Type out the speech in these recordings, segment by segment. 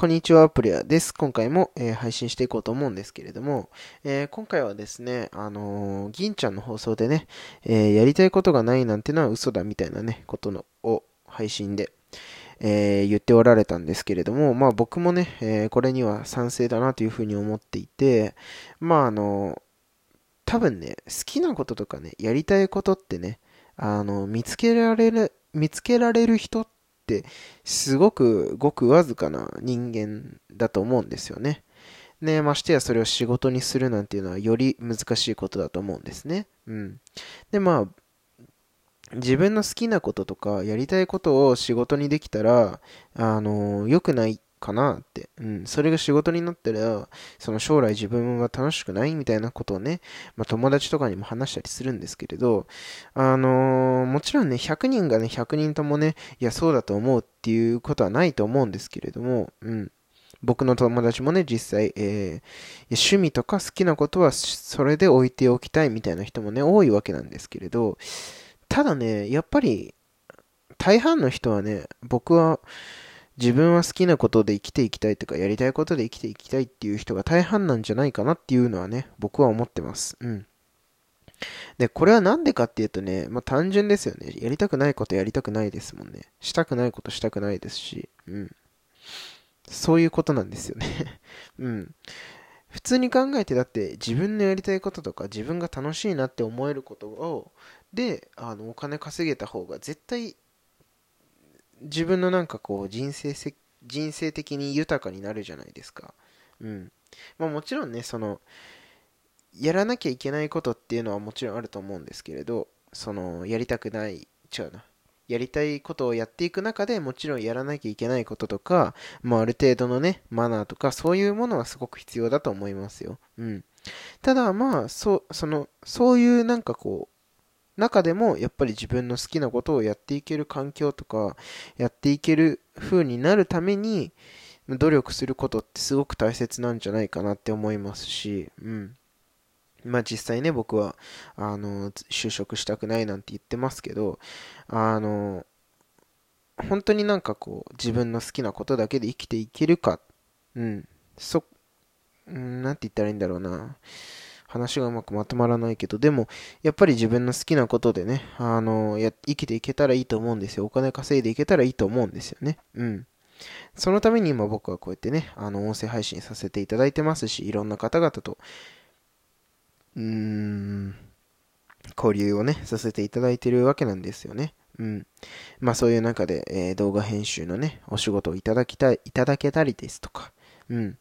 こんにちは、プレアです。今回も、えー、配信していこうと思うんですけれども、えー、今回はですね、あのー、銀ちゃんの放送でね、えやりたいことがないなんてのは嘘だみたいなね、ことのを配信で、え言っておられたんですけれども、まあ僕もね、えこれには賛成だなというふうに思っていて、まああの多分ね、好きなこととかね、やりたいことってね、あの、見つけられる、見つけられる人って、すごくごくわずかな人間だと思うんですよね。ね、ましてやそれを仕事にするなんていうのはより難しいことだと思うんですね。うん。で、まあ、自分の好きなこととかやりたいことを仕事にできたら、あの、良くないかなって。うん。それが仕事になったら、その将来自分は楽しくないみたいなことをね、まあ友達とかにも話したりするんですけれど、あのー、もちろんね、100人がね、100人ともね、いや、そうだと思うっていうことはないと思うんですけれども、うん。僕の友達もね、実際、えー、趣味とか好きなことはそれで置いておきたいみたいな人もね、多いわけなんですけれど、ただね、やっぱり、大半の人はね、僕は、自分は好きなことで生きていきたいとか、やりたいことで生きていきたいっていう人が大半なんじゃないかなっていうのはね、僕は思ってます。うん。で、これはなんでかっていうとね、まあ単純ですよね。やりたくないことやりたくないですもんね。したくないことしたくないですし、うん。そういうことなんですよね うん。普通に考えてだって自分のやりたいこととか自分が楽しいなって思えることをであのお金稼げた方が絶対自分のなんかこう人生せ人生的に豊かになるじゃないですか。うん。まあもちろんね、その、やらなきゃいけないことっていうのはもちろんあると思うんですけれど、その、やりたくない、違うな。やりたいことをやっていく中でもちろんやらなきゃいけないこととか、まあある程度のね、マナーとかそういうものはすごく必要だと思いますよ。うん。ただまあ、そう、その、そういうなんかこう、中でもやっぱり自分の好きなことをやっていける環境とかやっていける風になるために努力することってすごく大切なんじゃないかなって思いますし、うん。まあ実際ね、僕は、あの、就職したくないなんて言ってますけど、あの、本当になんかこう、自分の好きなことだけで生きていけるか、うん、そ、うん、なんて言ったらいいんだろうな。話がうまくまとまらないけど、でも、やっぱり自分の好きなことでね、あの、や、生きていけたらいいと思うんですよ。お金稼いでいけたらいいと思うんですよね。うん。そのために今僕はこうやってね、あの、音声配信させていただいてますし、いろんな方々と、うーん、交流をね、させていただいてるわけなんですよね。うん。まあそういう中で、えー、動画編集のね、お仕事をいただきたい、いただけたりですとか、うん。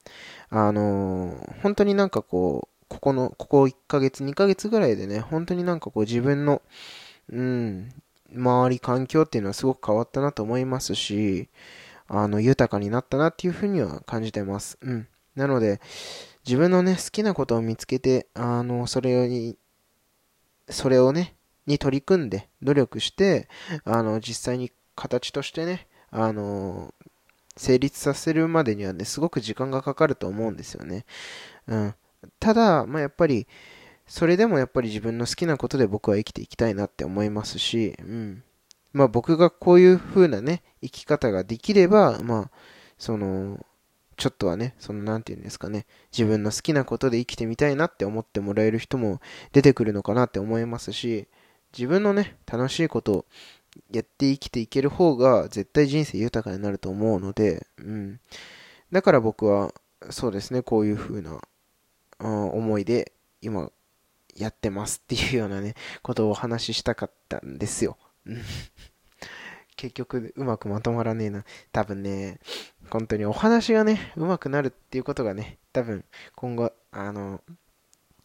あのー、本当になんかこう、ここの、ここ1ヶ月、2ヶ月ぐらいでね、本当になんかこう自分の、うん、周り、環境っていうのはすごく変わったなと思いますし、あの、豊かになったなっていうふうには感じてます。うん。なので、自分のね、好きなことを見つけて、あの、それに、それをね、に取り組んで、努力して、あの、実際に形としてね、あの、成立させるまでにはね、すごく時間がかかると思うんですよね。うん。ただ、まあ、やっぱり、それでもやっぱり自分の好きなことで僕は生きていきたいなって思いますし、うん。まあ僕がこういう風なね、生き方ができれば、まあ、その、ちょっとはね、その、なんて言うんですかね、自分の好きなことで生きてみたいなって思ってもらえる人も出てくるのかなって思いますし、自分のね、楽しいことをやって生きていける方が絶対人生豊かになると思うので、うん。だから僕は、そうですね、こういう風なうん思いで今やってますっていうようなね、ことをお話ししたかったんですよ。結局うまくまとまらねえな。多分ね、本当にお話がね、うまくなるっていうことがね、多分今後、あの、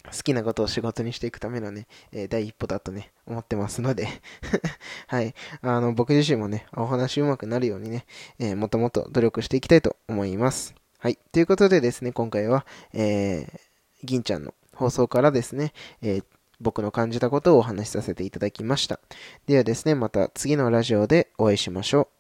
好きなことを仕事にしていくためのね、えー、第一歩だとね、思ってますので はい。あの、僕自身もね、お話うまくなるようにね、えー、もっともっと努力していきたいと思います。はい。ということでですね、今回は、えー、銀ちゃんの放送からですね、えー、僕の感じたことをお話しさせていただきました。ではですね、また次のラジオでお会いしましょう。